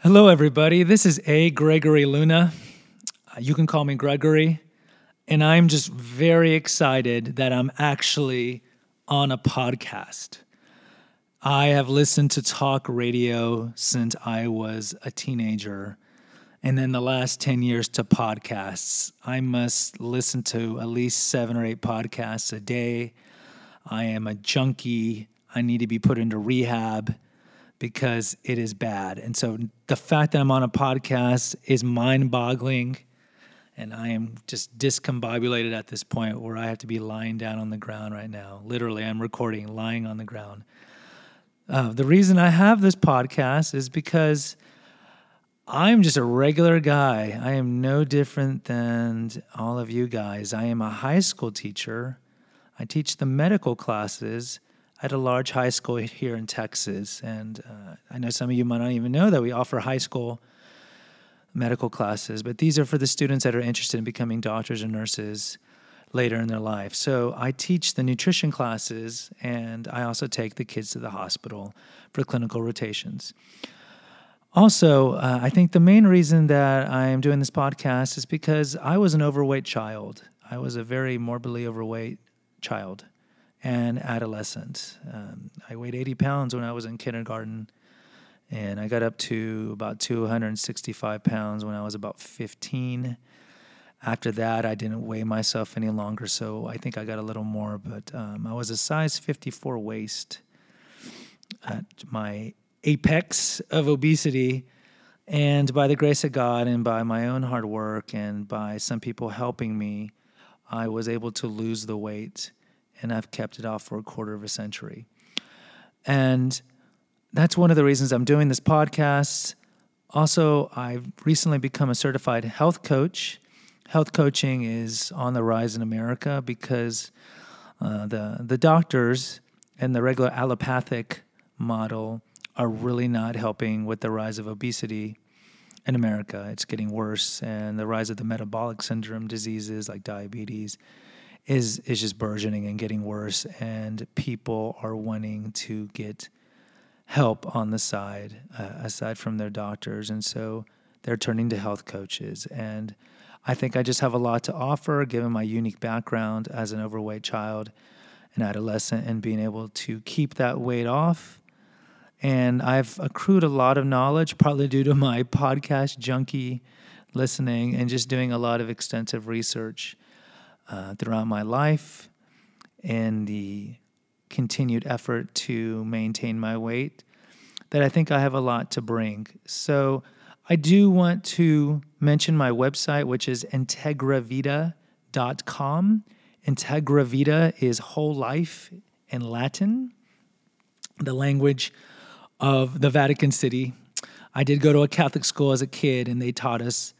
Hello, everybody. This is A. Gregory Luna. Uh, You can call me Gregory. And I'm just very excited that I'm actually on a podcast. I have listened to talk radio since I was a teenager. And then the last 10 years to podcasts. I must listen to at least seven or eight podcasts a day. I am a junkie. I need to be put into rehab because it is bad. And so the fact that I'm on a podcast is mind boggling. And I am just discombobulated at this point where I have to be lying down on the ground right now. Literally, I'm recording lying on the ground. Uh, the reason I have this podcast is because I'm just a regular guy. I am no different than all of you guys. I am a high school teacher. I teach the medical classes at a large high school here in Texas. And uh, I know some of you might not even know that we offer high school medical classes, but these are for the students that are interested in becoming doctors or nurses later in their life. So I teach the nutrition classes and I also take the kids to the hospital for clinical rotations. Also, uh, I think the main reason that I am doing this podcast is because I was an overweight child. I was a very morbidly overweight child and adolescent. Um, I weighed 80 pounds when I was in kindergarten, and I got up to about 265 pounds when I was about 15. After that, I didn't weigh myself any longer, so I think I got a little more, but um, I was a size 54 waist at my apex of obesity. And by the grace of God and by my own hard work and by some people helping me, I was able to lose the weight and I've kept it off for a quarter of a century. And that's one of the reasons I'm doing this podcast. Also, I've recently become a certified health coach. Health coaching is on the rise in America because uh, the the doctors and the regular allopathic model are really not helping with the rise of obesity in America. It's getting worse, and the rise of the metabolic syndrome diseases like diabetes is is just burgeoning and getting worse. And people are wanting to get help on the side uh, aside from their doctors, and so they're turning to health coaches. And I think I just have a lot to offer, given my unique background as an overweight child, and adolescent, and being able to keep that weight off and I've accrued a lot of knowledge, partly due to my podcast junkie listening and just doing a lot of extensive research uh, throughout my life and the continued effort to maintain my weight. That I think I have a lot to bring. So I do want to mention my website, which is integravita.com. Integravita is whole life in Latin, the language of the Vatican City. I did go to a Catholic school as a kid, and they taught us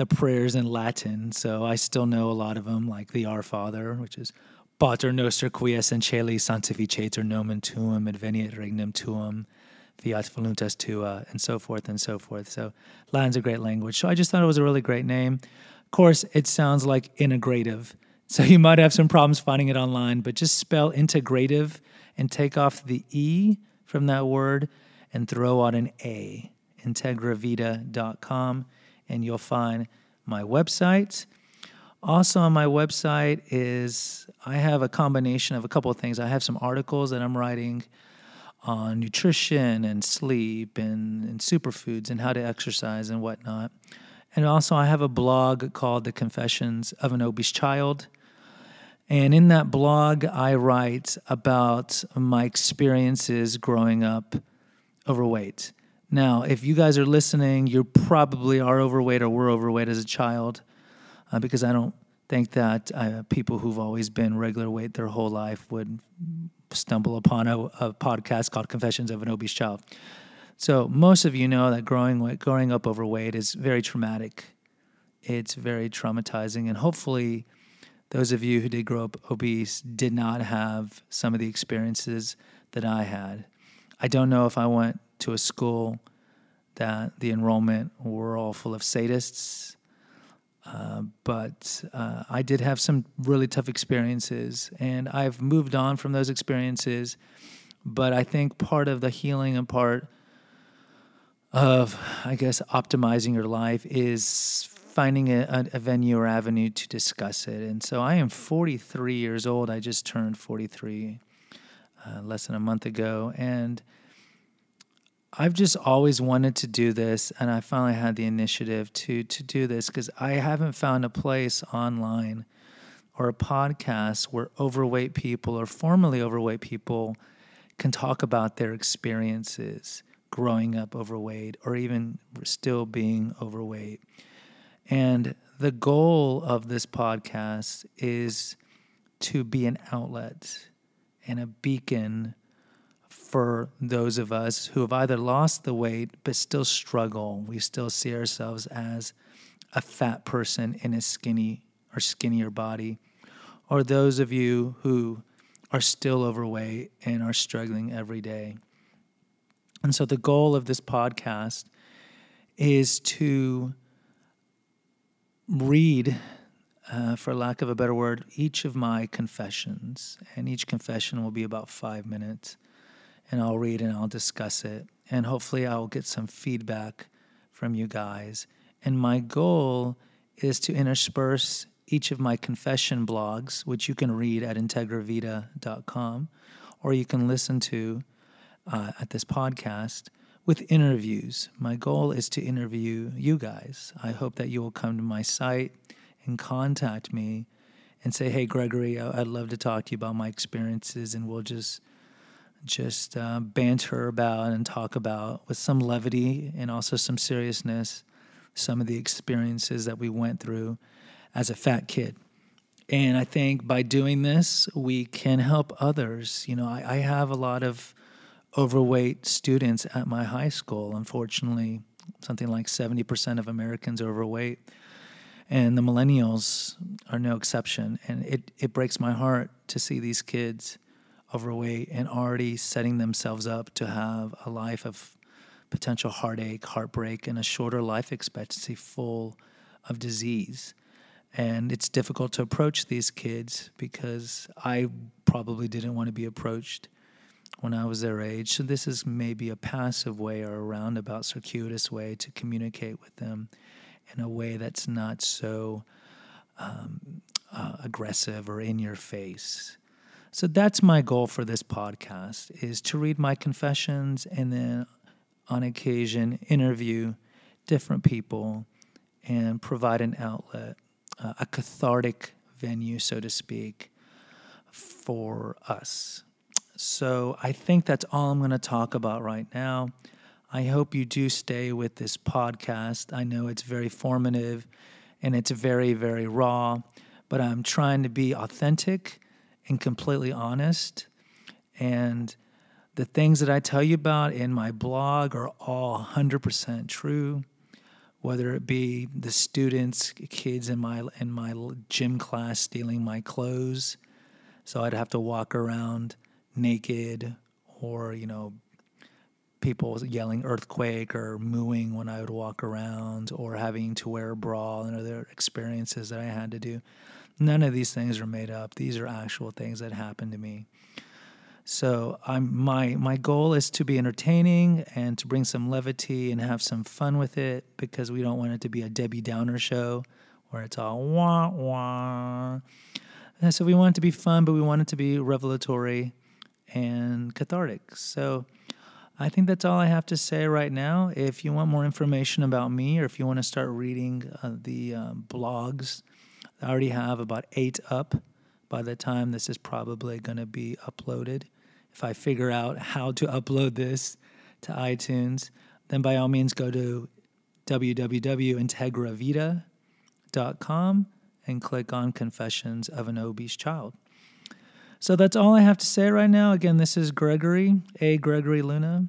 the prayers in Latin. So I still know a lot of them, like the Our Father, which is Pater noster qui es in celi sanctificetur nomen tuum, adveniat regnum tuum, fiat voluntas tua, and so forth and so forth. So Latin's a great language. So I just thought it was a really great name. Of course, it sounds like integrative. So you might have some problems finding it online, but just spell integrative and take off the E from that word and throw out an A, integravita.com, and you'll find my website. Also, on my website is I have a combination of a couple of things. I have some articles that I'm writing on nutrition and sleep and, and superfoods and how to exercise and whatnot. And also, I have a blog called The Confessions of an Obese Child. And in that blog, I write about my experiences growing up overweight. Now, if you guys are listening, you probably are overweight or were overweight as a child, uh, because I don't think that uh, people who've always been regular weight their whole life would stumble upon a, a podcast called Confessions of an Obese Child. So most of you know that growing growing up overweight is very traumatic. It's very traumatizing, and hopefully those of you who did grow up obese did not have some of the experiences that I had. I don't know if I went to a school that the enrollment were all full of sadists, uh, but uh, I did have some really tough experiences, and I've moved on from those experiences. But I think part of the healing and part of, I guess, optimizing your life is finding a, a, venue or avenue to discuss it. And so I am 43 years old. I just turned 43 uh, less than a month ago. And I've just always wanted to do this, and I finally had the initiative to to do this because I haven't found a place online or a podcast where overweight people or formerly overweight people can talk about their experiences growing up overweight or even still being overweight. And the goal of this podcast is to be an outlet and a beacon for those of us who have either lost the weight but still struggle. We still see ourselves as a fat person in a skinny or skinnier body, or those of you who are still overweight and are struggling every day. And so the goal of this podcast is to read, uh, for lack of a better word, each of my confessions. And each confession will be about five minutes. And I'll read and I'll discuss it. And hopefully, I'll get some feedback from you guys. And my goal is to intersperse each of my confession blogs, which you can read at integravita.com, or you can listen to uh, at this podcast with interviews. My goal is to interview you guys. I hope that you will come to my site and contact me and say, "Hey, Gregory, I'd love to talk to you about my experiences," and we'll just just uh, banter about and talk about with some levity and also some seriousness some of the experiences that we went through as a fat kid. And I think by doing this, we can help others. You know, I, I have a lot of overweight students at my high school. Unfortunately, something like 70% of Americans are overweight. And the millennials are no exception. And it, it breaks my heart to see these kids overweight and already setting themselves up to have a life of potential heartache, heartbreak, and a shorter life expectancy full of disease. And it's difficult to approach these kids because I probably didn't want to be approached when I was their age. So this is maybe a passive way or a roundabout, circuitous way to communicate with them in a way that's not so um, uh, aggressive or in your face. So that's my goal for this podcast is to read my confessions and then on occasion interview different people and provide an outlet, uh, a cathartic venue, so to speak, for us. So I think that's all I'm going to talk about right now. I hope you do stay with this podcast. I know it's very formative and it's very, very raw, but I'm trying to be authentic and completely honest. And the things that I tell you about in my blog are all 100% true, whether it be the students, kids in my in my gym class stealing my clothes, so I'd have to walk around naked or, you know, people yelling earthquake or mooing when I would walk around or having to wear a bra and other experiences that I had to do. None of these things are made up. These are actual things that happened to me. So I'm my my goal is to be entertaining and to bring some levity and have some fun with it because we don't want it to be a Debbie Downer show where it's all wah wah. And so we want it to be fun, but we want it to be revelatory and cathartic. So I think that's all I have to say right now. If you want more information about me or if you want to start reading uh, the uh, blogs, I already have about eight up by the time this is probably going to be uploaded. If I figure out how to upload this to iTunes, then by all means go to www.integravita.com and click on Confessions of an Obese Child. So that's all I have to say right now. Again, this is Gregory, A. Gregory Luna,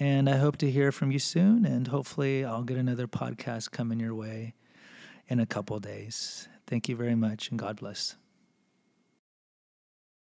and I hope to hear from you soon. And hopefully, I'll get another podcast coming your way in a couple days. Thank you very much, and God bless.